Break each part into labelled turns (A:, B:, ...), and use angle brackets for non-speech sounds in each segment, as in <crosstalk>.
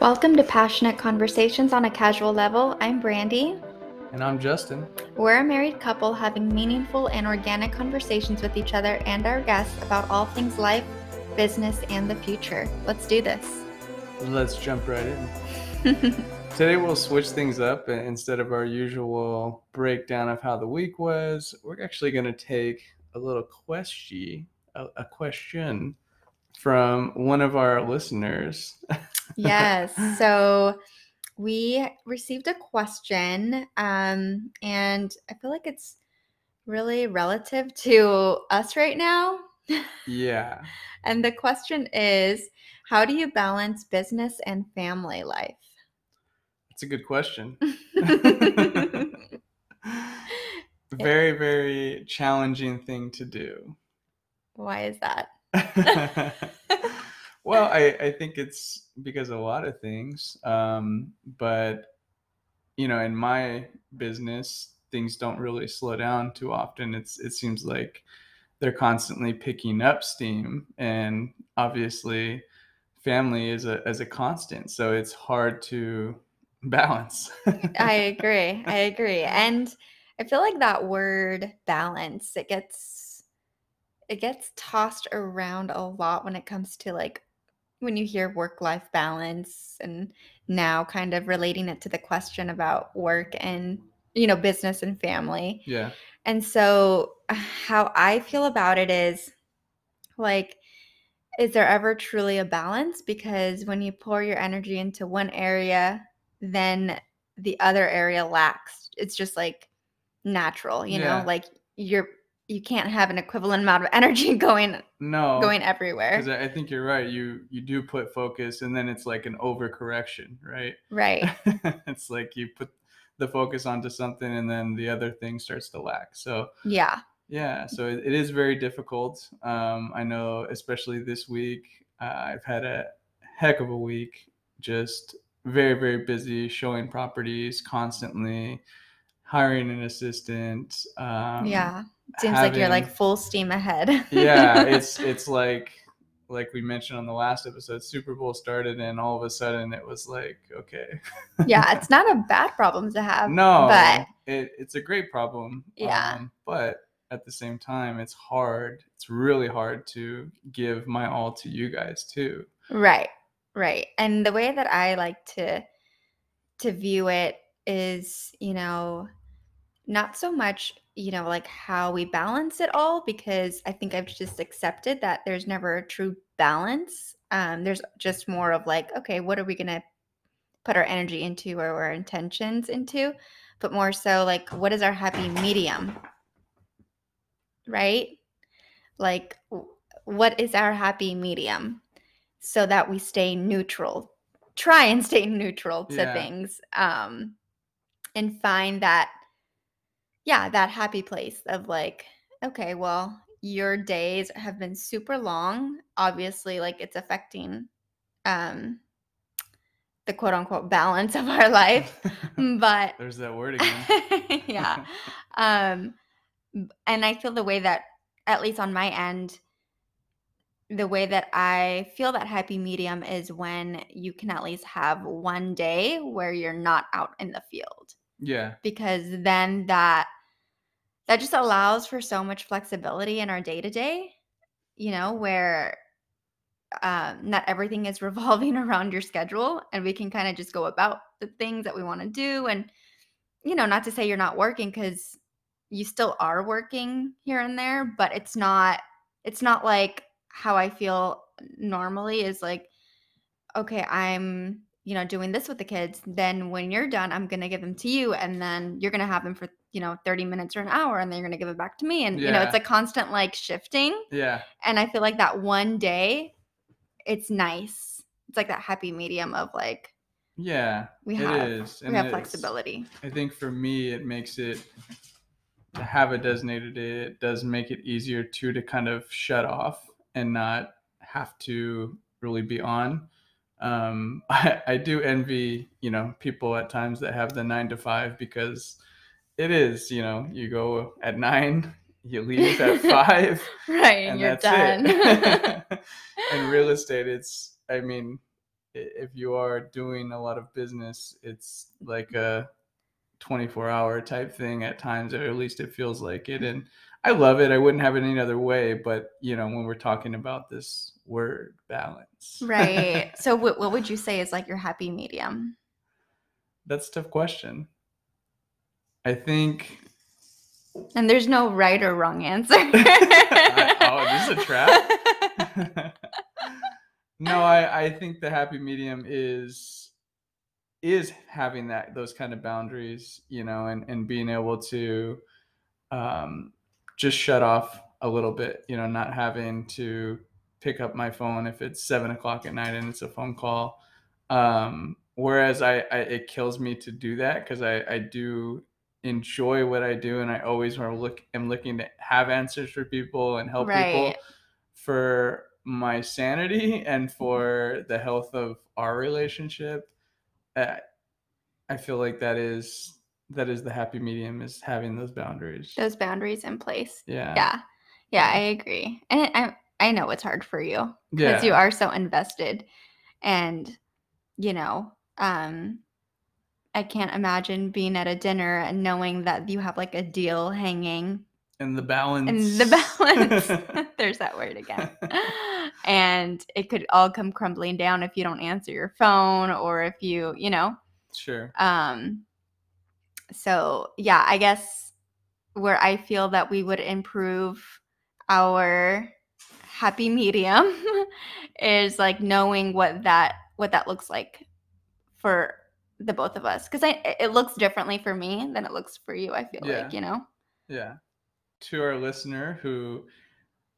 A: Welcome to Passionate Conversations on a Casual Level. I'm Brandy.
B: And I'm Justin.
A: We're a married couple having meaningful and organic conversations with each other and our guests about all things life, business, and the future. Let's do this.
B: Let's jump right in. <laughs> Today we'll switch things up. Uh, instead of our usual breakdown of how the week was, we're actually going to take a little question, a, a question from one of our listeners. <laughs>
A: yes. So we received a question, um, and I feel like it's really relative to us right now.
B: Yeah. <laughs>
A: and the question is How do you balance business and family life?
B: It's a good question. <laughs> <laughs> very, very challenging thing to do.
A: Why is that?
B: well, I, I think it's because a lot of things. Um, but, you know, in my business, things don't really slow down too often. It's it seems like they're constantly picking up steam and obviously family is a as a constant. So it's hard to <laughs> balance.
A: I agree. I agree. And I feel like that word balance, it gets it gets tossed around a lot when it comes to like when you hear work life balance and now kind of relating it to the question about work and you know business and family.
B: Yeah.
A: And so uh, how I feel about it is like is there ever truly a balance because when you pour your energy into one area then the other area lacks. It's just like natural, you yeah. know, like you're you can't have an equivalent amount of energy <laughs> going
B: no
A: going everywhere.
B: because i think you're right you you do put focus and then it's like an overcorrection right?
A: Right. <laughs>
B: It's like you put the focus onto something and then the other thing starts to lack so
A: yeah.
B: Yeah so it, it is very difficult. Um, i know especially this week uh, i've had a heck of a week just very very busy showing properties constantly hiring an assistant
A: um, yeah Seems having, like you're like full steam ahead.
B: yeah, <laughs> it's it's like like we mentioned on the last episode, Super Bowl started and all of a sudden it was like, okay.
A: yeah, <laughs> it's not a bad problem to have.
B: No, but it, it's a great problem.
A: Yeah.
B: Um, but at the same time, it's hard. It's really hard to give my all to you guys too.
A: Right. Right. And the way that I like to to view it is, you know, not so much you know like how we balance it all because i think i've just accepted that there's never a true balance um there's just more of like okay what are we going to put our energy into or our intentions into? But more so like what is our happy medium? Right? Like what is our happy medium? So that we stay neutral try and stay neutral to yeah. things um and find that yeah, that happy place of like, okay, well, your days have been super long. Obviously, like it's affecting um the quote unquote balance <laughs> of our life. <laughs> but
B: there's that word again. <laughs>
A: yeah. Um and I feel the way that at least on my end the way that I feel that happy medium is when you can at least have one day where you're not out in the field.
B: Yeah.
A: Because then that that just allows for so much flexibility in our day to day, you know, where um, not everything is <laughs> revolving around your schedule and we can kind of just go about the things that we want to do. And, you know, not to say you're not working because you still are working here and there, but it's not, it's not like how I feel normally is like, okay, I'm you know, doing this with the kids, then when you're done, I'm going to give them to you. And then you're going to have them for, you know, 30 minutes or an hour and then you're going to give it back to me. And, yeah. you know, it's a constant like shifting.
B: Yeah.
A: And I feel like that one day, it's nice. It's like that happy medium of like,
B: yeah,
A: we have, it is. we have flexibility.
B: I think for me, it makes it to have a designated day. It does make it easier too to kind of shut off and not have to really be on um, <laughs> I, I do envy you know people at times that have the nine to five because it is you know you go at nine <laughs> you leave at <laughs> five
A: right and you're done
B: in real estate it's i mean if you are doing a lot of business, it's like a 24 hour type thing at times, or at least it feels like it. And I love it. I wouldn't have it any other way. But, you know, when we're talking about this word balance,
A: Right. <laughs> so what what would you say is like your happy medium?
B: that's a tough question. I think
A: And there's no right or wrong answer. <laughs>
B: oh, this is a trap. <laughs> no, I, I think the happy medium is is having that those kind of boundaries, you know, and, and being able to um, just shut off a little bit, you know, not having to pick up my phone if it's seven o'clock at night and it's a phone call. Um, whereas I, I it kills me to do that because I, I do enjoy what I do and I always are look am looking to have answers for people and help people for my sanity and for the health of our relationship. Uh, I feel like that is that is the happy medium is having those boundaries.
A: Those boundaries in place.
B: yeah.
A: Yeah. Yeah, I agree. And I I know it's hard for you
B: Yeah.
A: because you are so invested and you know, um I can't imagine being at a dinner and knowing that you have like a deal hanging
B: and the balance.
A: and the balance. <laughs> There's that word again. <laughs> <laughs> and it could all come crumbling down if you don't answer your phone or if you, you know.
B: sure.
A: Um so yeah, I guess where I feel that we would improve our happy medium <laughs> is like knowing what that what that looks like for the both of us because I it looks differently for me than it looks for you. I feel
B: Yeah.
A: like you know.
B: Yeah. To our listener who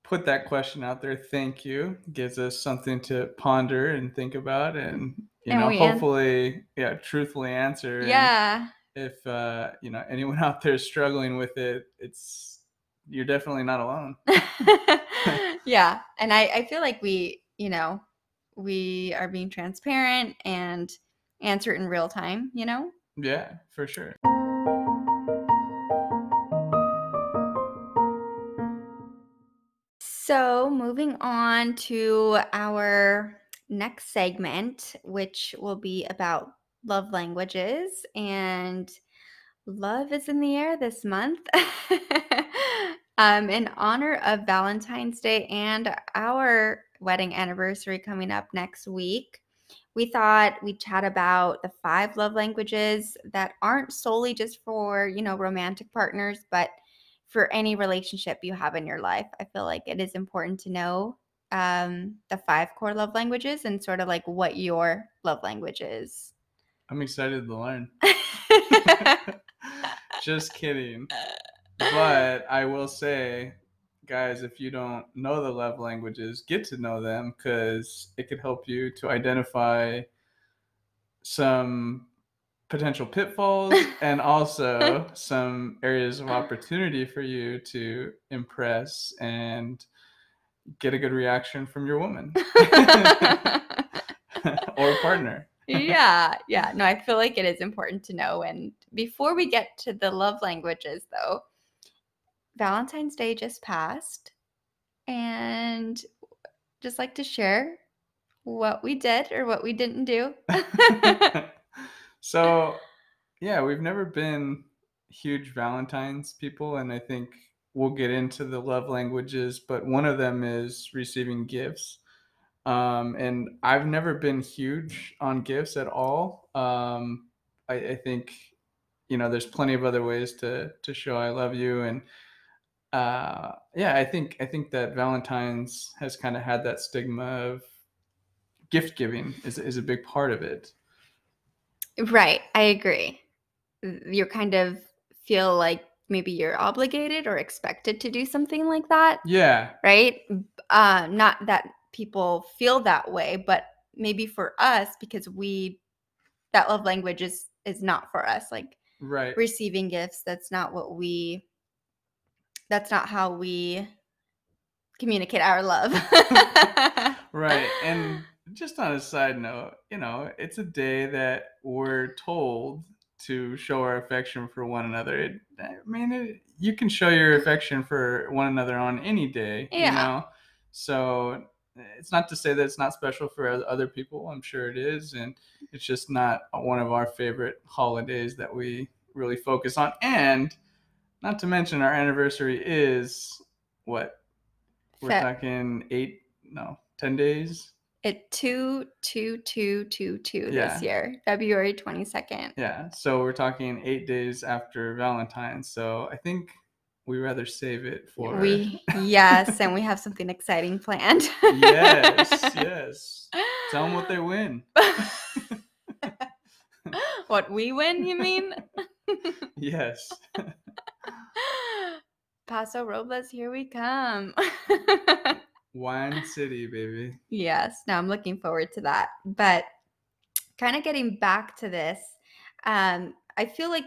B: put that question out there, thank you. Gives us something to ponder and think about and you
A: And
B: know,
A: we an-
B: hopefully, yeah, truthfully answer. and
A: Yeah,
B: If uh, you know, anyone out there struggling with it, it's you're definitely not alone. <laughs>
A: yeah, and I I feel like we you know we are being transparent and answer it in real time. You know.
B: Yeah, for sure.
A: So, moving on to our next segment, which will be about love languages. And love is in the air this month. <laughs> um, in honor of Valentine's Day and our wedding anniversary coming up next week, we thought we'd chat about the five love languages that aren't solely just for, you know, romantic partners, but for any relationship you have in your life. I feel like it is important to know um, the five core love languages and sort of like what your love language is.
B: I'm excited to learn. <laughs> <laughs> Just kidding. But I will say, guys, if you don't know the love languages, get to know them because it could help you to identify some potential pitfalls <laughs> and also some areas of opportunity for you to impress and get a good reaction from your woman or partner.
A: Yeah, yeah. No, I feel like it is important to know. And before we get to the love languages, though, Valentine's Day just passed, and just like to share what we did or what we didn't do. <laughs> <laughs>
B: so yeah we've never been huge valentines people and i think we'll get into the love languages but one of them is receiving gifts um, and i've never been huge on gifts at all um, I, I think you know there's plenty of other ways to to show i love you and uh, yeah i think i think that valentine's has kind of had that stigma of gift giving is, is a big part of it
A: right, I agree. You kind of feel like maybe you're obligated or expected to do something like that.
B: yeah
A: right? Uh, not that people feel that way, but maybe for us because we that love language is is not for us. Like
B: right
A: receiving gifts, that's not what we. That's not how we communicate our love. <laughs> <laughs>
B: right and just on a side note you know it's a day that we're told to show our affection for one another it, i mean it, you can show your affection for one another on any day you
A: Yeah.
B: know so it's not to say that it's not special for other people. I'm sure it is, and it's just not one of our favorite holidays that we really focus on. And not to mention, our anniversary is what we're
A: Fe-
B: talking eight, no, ten days.
A: It two two two two two
B: Yeah.
A: this year, February twenty second.
B: Yeah, so we're talking eight days after Valentine's. So I think we rather save it for
A: We yes, and we have something exciting planned.
B: yes, <laughs> yes. Tell them what they win. <laughs>
A: what we win, you mean? <laughs>
B: Yes.
A: Paso Robles, here we come.
B: Wine City, baby.
A: yes, now I'm looking forward to that. But kind of getting back to this, um, I feel like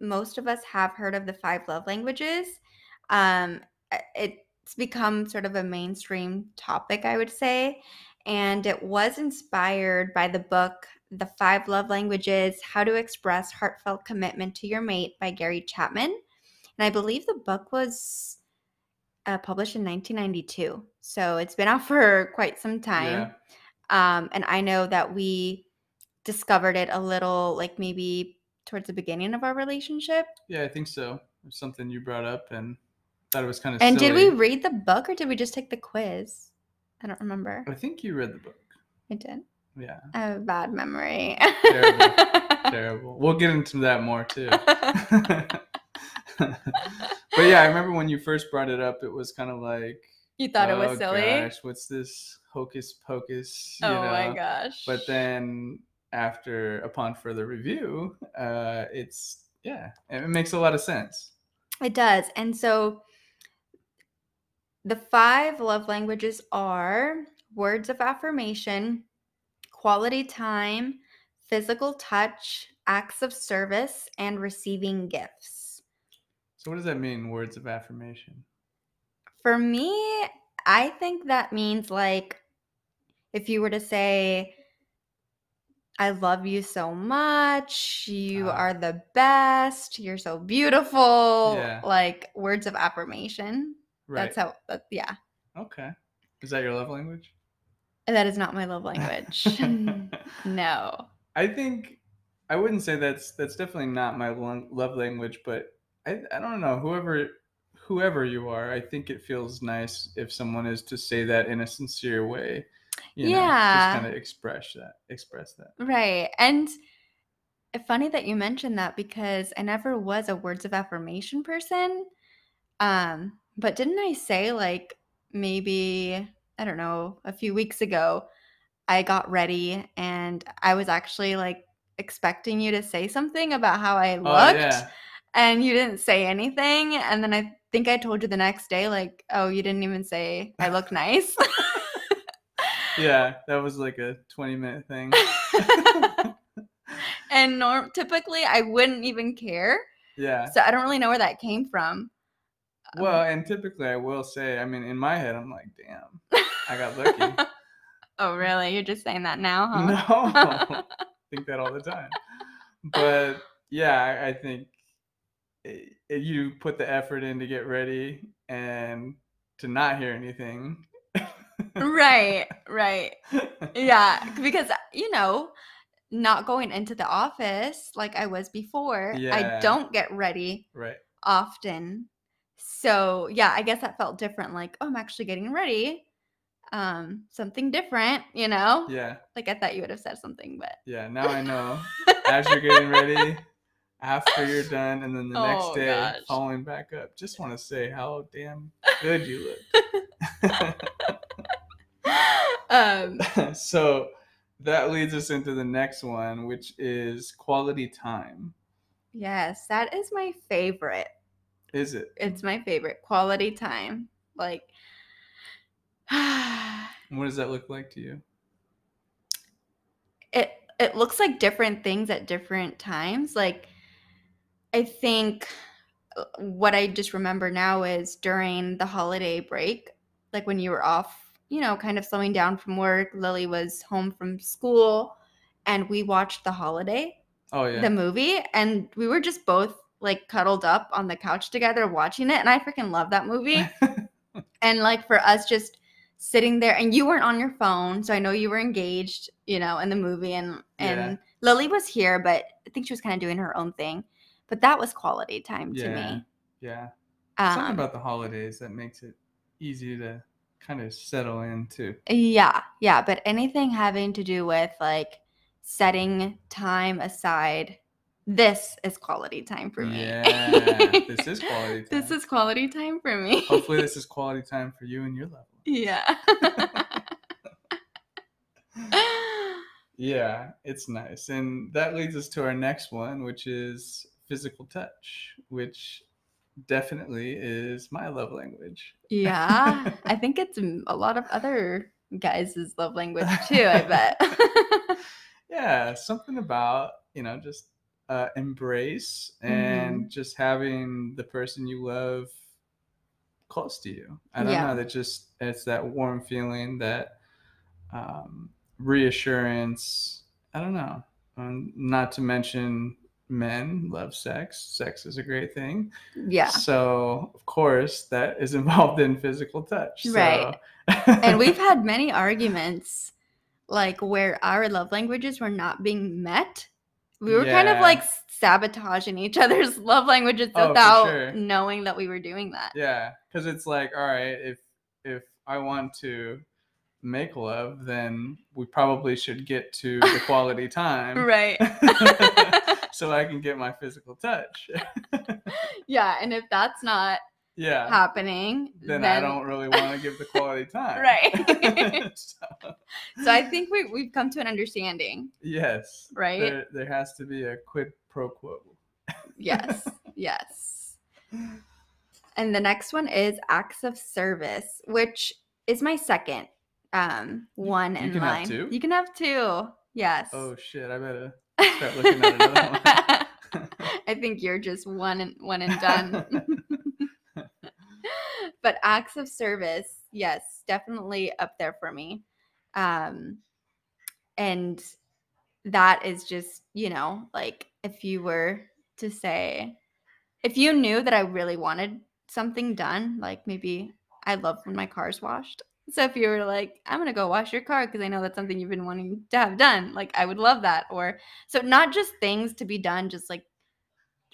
A: most of us have heard of the five love languages. Um, uh, it's become sort of a mainstream topic, I would say. And it was inspired by the book, The Five Love Languages How to Express Heartfelt Commitment to Your Mate by Gary Chapman. And I believe the book was uh, published in 1992. So it's been out <laughs> for quite some time.
B: Yeah.
A: Um, and I know that we discovered it a little like maybe towards the beginning of our relationship.
B: Yeah, I think so. It's something you brought up and thought it was kind of
A: And did we read the book or did we just take the quiz? I don't remember.
B: I think you read the book.
A: I did.
B: Yeah.
A: I have a bad memory.
B: Terrible. <laughs> Terrible. We'll get into that more too. <laughs> <laughs> but yeah, I remember when you first brought it up, it was kind of like
A: you thought it
B: "Oh,
A: was silly?
B: Gosh, what's this hocus pocus? You
A: oh
B: know?
A: my gosh.
B: But then after upon further review, uh, it's yeah, it makes a lot of sense.
A: It does. And so the five love languages are words of affirmation, quality time, physical touch, acts of service, and receiving gifts.
B: So what does that mean? Words of affirmation.
A: For me, I think that means like if you were to say, I love you so much. You
B: Ah.
A: are the best. You're so beautiful.
B: Yeah.
A: Like words of affirmation.
B: Right.
A: That's how, that, yeah.
B: okay. Is that your love language?
A: That is not my love language. <laughs> <laughs> no.
B: I think I wouldn't say that's that's definitely not my love language, but I I don't know whoever whoever you are, I think it feels nice if someone is to say that in a sincere way. You know,
A: Yeah.
B: just kind of express that. Express that.
A: Right. And it's funny that you mentioned that because I never was a words of affirmation person. Um, but didn't I say like maybe, I don't know, a few weeks ago, I got ready and I was actually like expecting you to say something about how I oh, looked.
B: Oh yeah.
A: And you didn't say anything. And then I think I told you the next day, like, oh, you didn't even say I look nice. <laughs>
B: Yeah, that was like a 20 minute thing. <laughs> <laughs>
A: and norm typically I wouldn't even care.
B: Yeah.
A: So I don't really know where that came from.
B: Well, and typically I will say, I mean, in my head, I'm like, damn, I got lucky. <laughs>
A: oh, really? You're just saying that now, <laughs> huh?
B: No, <laughs> think that all the time. But yeah, I, I think i i- you put the effort in to get ready and to not hear anything.
A: right, right. Yeah, because you know, not going into the office like I was before, I don't get ready
B: right.
A: often. So, yeah, I guess that felt different like, oh, I'm actually getting ready. Um, something different, you know?
B: Yeah.
A: Like I thought you would have said something, but
B: Yeah. Now I know. As you're getting ready, <laughs> after you're done, and then the
A: Oh,
B: next day,
A: gosh.
B: following back up, just want to say how damn good you look. <laughs>
A: um <laughs>
B: so that leads us into the next one, which is quality time.
A: yes, that is my favorite.
B: Is it?
A: It's my favorite quality time. Like <sighs>
B: What does that look like to you?
A: it it looks like different things at different times. Like I think uh, what I just remember now is during the holiday break, like when you were off, you know, kind of slowing down from work, Lily was home from school and we watched The Holiday,
B: Oh yeah.
A: the movie, and we were just both like cuddled up on the couch together watching it and I freaking love that movie. <laughs> and like for us just sitting there and you weren't on your phone so i know you were engaged you know in the movie and and
B: Yeah.
A: lily was here but i think she was kind of doing her own thing but that was quality time to
B: Yeah.
A: me
B: Yeah.
A: um,
B: Something about the holidays that makes it easy to kind of settle into.
A: yeah yeah but anything having to do with like setting time aside this is quality time for me
B: Yeah, this is quality <laughs> time.
A: this is quality time for me
B: Hopefully, this is <laughs> quality time for you and your loved one.
A: yeah <laughs>
B: Yeah, it's nice. And that leads us to our next one, which is physical touch, which definitely is my love language.
A: Yeah, I think it's a lot of other guys' love language too. I bet.
B: yeah, something about, you know, just uh, embrace and just having the person you love close to you. I don't
A: Yeah.
B: know, that just, it's that warm feeling, that um, reassurance. I don't know. Um, not to mention men love sex. Sex is a great thing.
A: yeah,
B: So, of course, that is <laughs> involved in physical touch.
A: Right.
B: So. <laughs>
A: and we've had many arguments, like where our love languages were not being met. We were kind of like sabotaging each other's <laughs> love languages
B: Oh,
A: without
B: sure.
A: knowing that we were doing that.
B: Yeah, because it's like, all right, if if I want to make love, then we probably should get to <laughs> the quality time,
A: Right. <laughs>
B: so I can get my physical touch.
A: yeah, and if that's not
B: yeah,
A: happening,
B: then, I don't really want to give the quality <laughs> time.
A: Right. <laughs>
B: so,
A: So I think we we've come to an understanding.
B: yes,
A: Right?
B: There, there has to be a quid pro quo.
A: Yes. <laughs> yes. And the next one is acts of service, which is my second um one
B: you
A: in
B: can have two?
A: You can have two. Yes.
B: Oh shit! I better start looking at another one.
A: I think you're just one and one and done. But acts of service, yes, definitely up there for me. Um and that is just, you know, like if you were to say if you knew that I really wanted something done, like maybe I love when my car's washed. So if you were like, I'm gonna go wash your car because I know that's something you've been wanting to have done, like I would love that. Or so not just things to be done, just like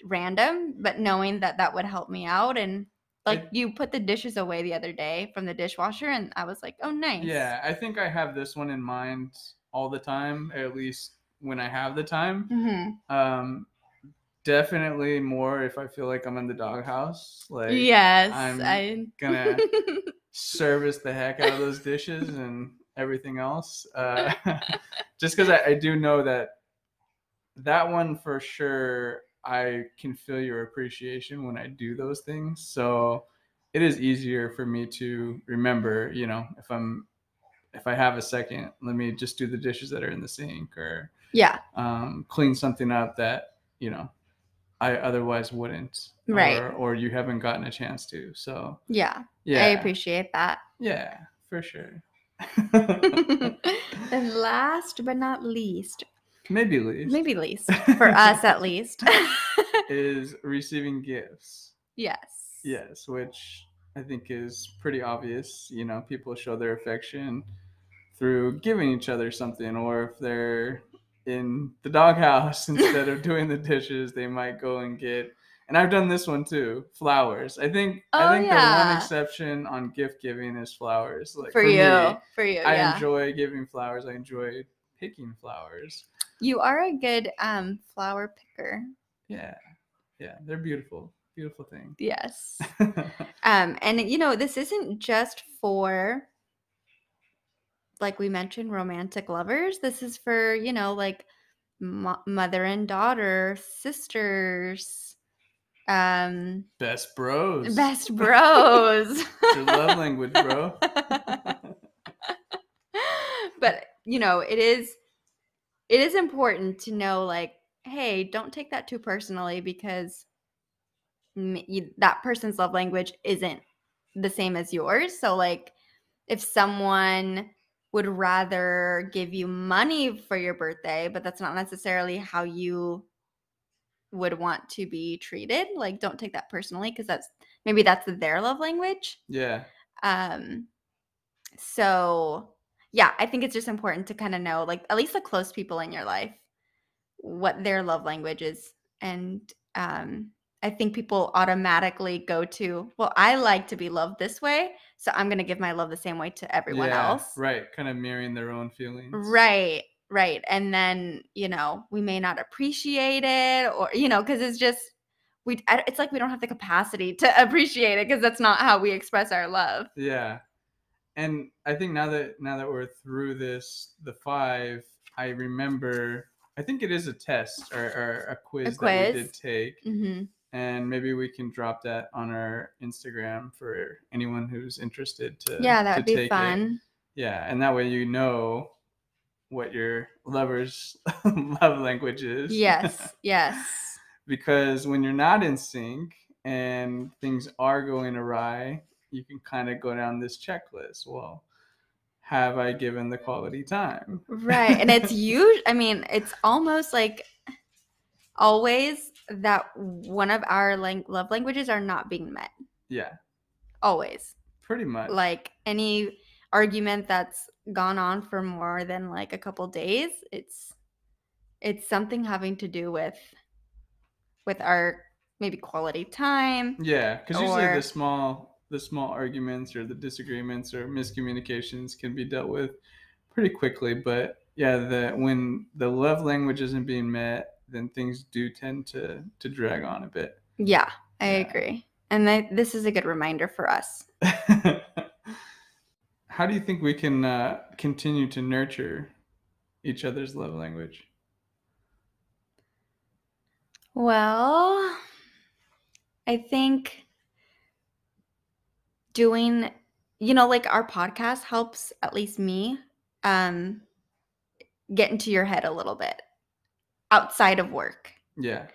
A: random, but knowing that that would help me out. And like
B: I-
A: you put the dishes away the other day from the dishwasher, and I was like, oh nice.
B: Yeah, I think I have this one in mind all the time, at least when I have the time.
A: hmm
B: Um, definitely more if I feel like I'm in the doghouse. Like,
A: yes.
B: I'm
A: I <laughs>
B: gonna service the heck out of those dishes and everything else. Uh, <laughs> just because I, I do know that that one for sure, I can feel your appreciation when I do those things. So it is easier for me to remember, you know, if I'm if I have a second, let me just do the dishes that are in the sink or
A: yeah.
B: um, clean something up that you know I otherwise wouldn't,
A: Right.
B: Or, or you haven't gotten a chance to. So
A: Yeah.
B: yeah,
A: I appreciate that.
B: Yeah, for sure. <laughs> <laughs>
A: and last but not least,
B: Maybe least
A: maybe least for us at <laughs> least. <laughs>
B: is receiving gifts.
A: yes.
B: Yes, which I think is pretty obvious. You know, people show their affection through giving each other something, or if they're in the doghouse <laughs> instead of doing the dishes, they might go and get. And I've done this one too, flowers. I think
A: Oh,
B: I think the one exception on gift giving is flowers. Like
A: For,
B: me,
A: you. For you.
B: I
A: yeah.
B: enjoy giving flowers. I enjoy picking flowers.
A: You are a good um flower picker.
B: Yeah, yeah, they're beautiful, beautiful thing.
A: Yes. <laughs> Um, and you know, this isn't just for like we mentioned romantic lovers. This is for, you know, like mo- mother and daughter, sisters, um,
B: Best bros.
A: best bros. <laughs>
B: Your love language, bro. <laughs>
A: but, you know, it is it is important to know like, hey, don't take that too personally because that person's love language isn't the same as yours. So like if someone would rather give you money for your birthday, but that's not necessarily how you would want to be treated, like don't take that personally because that's maybe that's their love language.
B: yeah,
A: Um so yeah, I think it's just important to kind of know, like at least the close people in your life, what their love language is. And um, I think people automatically go to, well, I like to be loved this way, so I'm gonna give my love the same way to everyone
B: yeah,
A: else.
B: right. Kind of mirroring their own feelings.
A: Right, right. And then, you know, we may not appreciate it or, you know, because it's just, we, it's like we don't have the capacity to <laughs> appreciate it because that's not how we express our love.
B: Yeah. And I think now that now that we're through this, the five, I remember. I think it is a test or, or a quiz, that we did take,
A: hmm
B: and maybe we can drop that on our Instagram for anyone who's interested to.
A: Yeah, that would be
B: take it.
A: fun.
B: Yeah, and that way you know what your lover's <laughs> love language is.
A: Yes, <laughs> yes.
B: because when you're not in sync and things are going awry, you can kind of go down this checklist. Well, have I given the quality time?
A: Right. And it's <laughs> huge. I mean, it's almost like always that one of our lang- love languages are not being met.
B: Yeah,
A: Always.
B: pretty much.
A: Like any argument that's gone on for more than like a couple days, it's it's something having to do with with our maybe quality time.
B: yeah, because usually the small the small arguments or the disagreements or miscommunications can be dealt with pretty quickly. But yeah, the when the love language isn't being met, then things do tend to to drag on a bit.
A: Yeah, I
B: Yeah.
A: agree. And th- this is a good reminder for us. <laughs>
B: How do you think we can uh, continue to nurture each other's love language?
A: Well, I think doing, you know, like our podcast helps at least me um get into your head a little bit outside of work.
B: Yeah,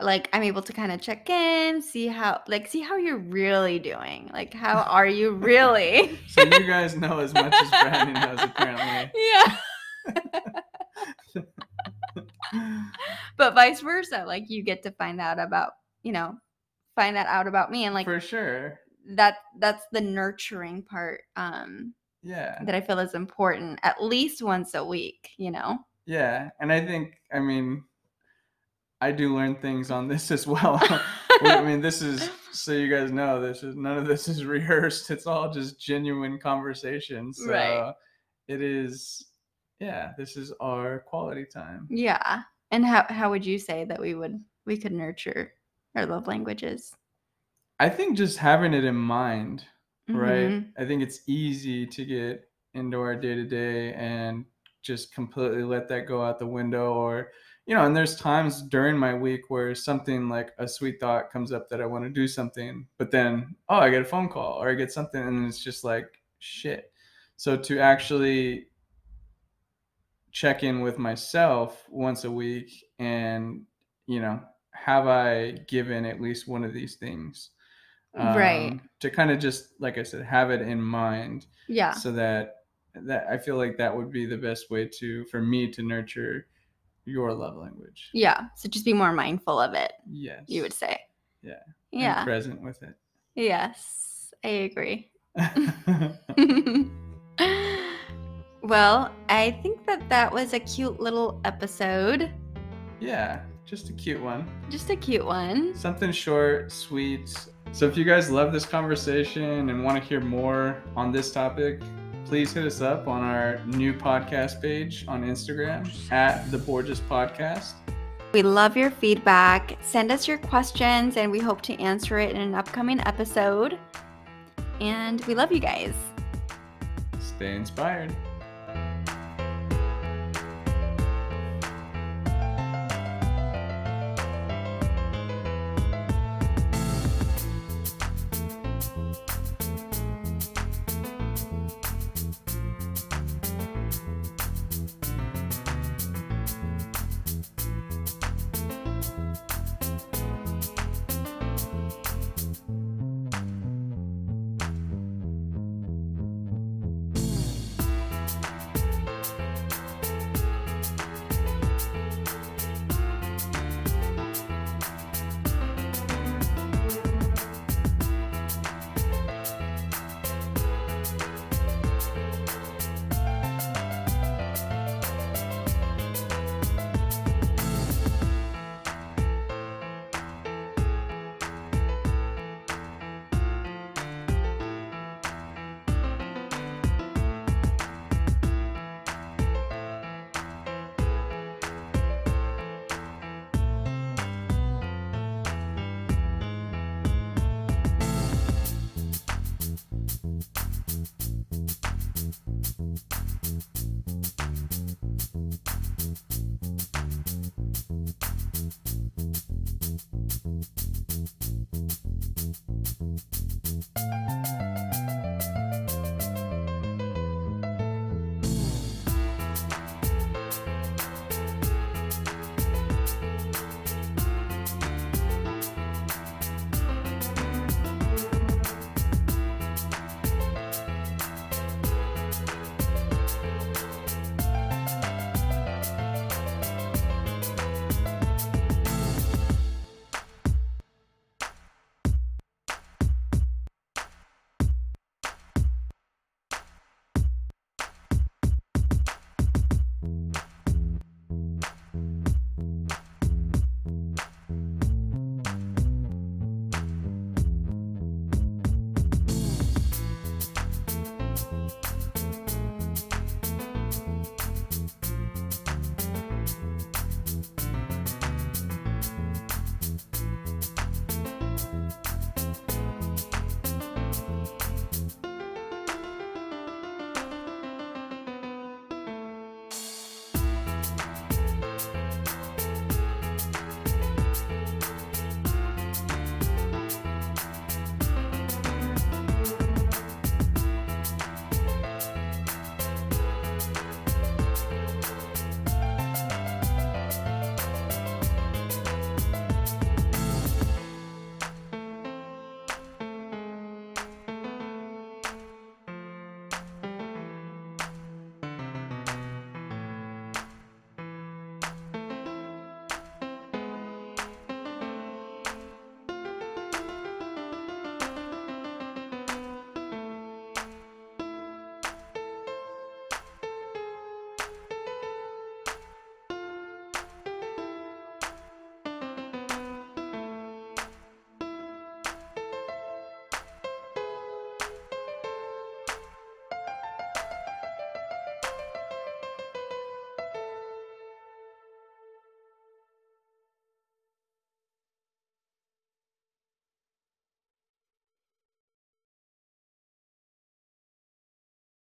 A: Like I'm able to kind of check in, see how like see how you're really doing. Like how are you really? <laughs>
B: so you guys know as much as Brandon knows apparently. <laughs>
A: yeah. <laughs> but vice versa, like you get to find out about, you know, find that out about me and like
B: For sure.
A: That that's the nurturing part um
B: Yeah,
A: that I feel is important at least once a week, you know.
B: yeah, and I think I mean, I do learn things on this as well. <laughs> I <laughs> mean, this is so you guys know this is none of this is <laughs> rehearsed. It's all just genuine conversation. So
A: Right.
B: it is. Yeah, this is our quality time.
A: yeah. And how how would you say that we would we could nurture our love languages?
B: I think just having it in mind, right?
A: Mhm.
B: I think it's easy to get into our day to day and just completely let that go out the window or you know, and there's times during my week where something like a sweet thought comes up that I want to do something, but then oh, I get a phone call or I get something and it's just like shit. So to actually check in with myself once a week and you know, have I given at least one of these things?
A: Right.
B: um, to kind of just like i said have it in mind
A: Yeah.
B: so that that i feel like that would be the best way to for me to nurture your love language
A: Yeah. So just be more mindful of it,
B: yes
A: you would say.
B: Yeah. and
A: Yeah.
B: present with it.
A: Yes. I agree. <laughs> <laughs> well, I think that that was a cute little episode.
B: yeah just a cute one
A: Just a cute one.
B: something short sweet so if you guys love this conversation and want to hear more on this topic please hit us up on our new podcast page on instagram at the borges podcast
A: We love your feedback. Send us your questions and we hope to answer it in an upcoming episode. And we love you guys.
B: stay inspired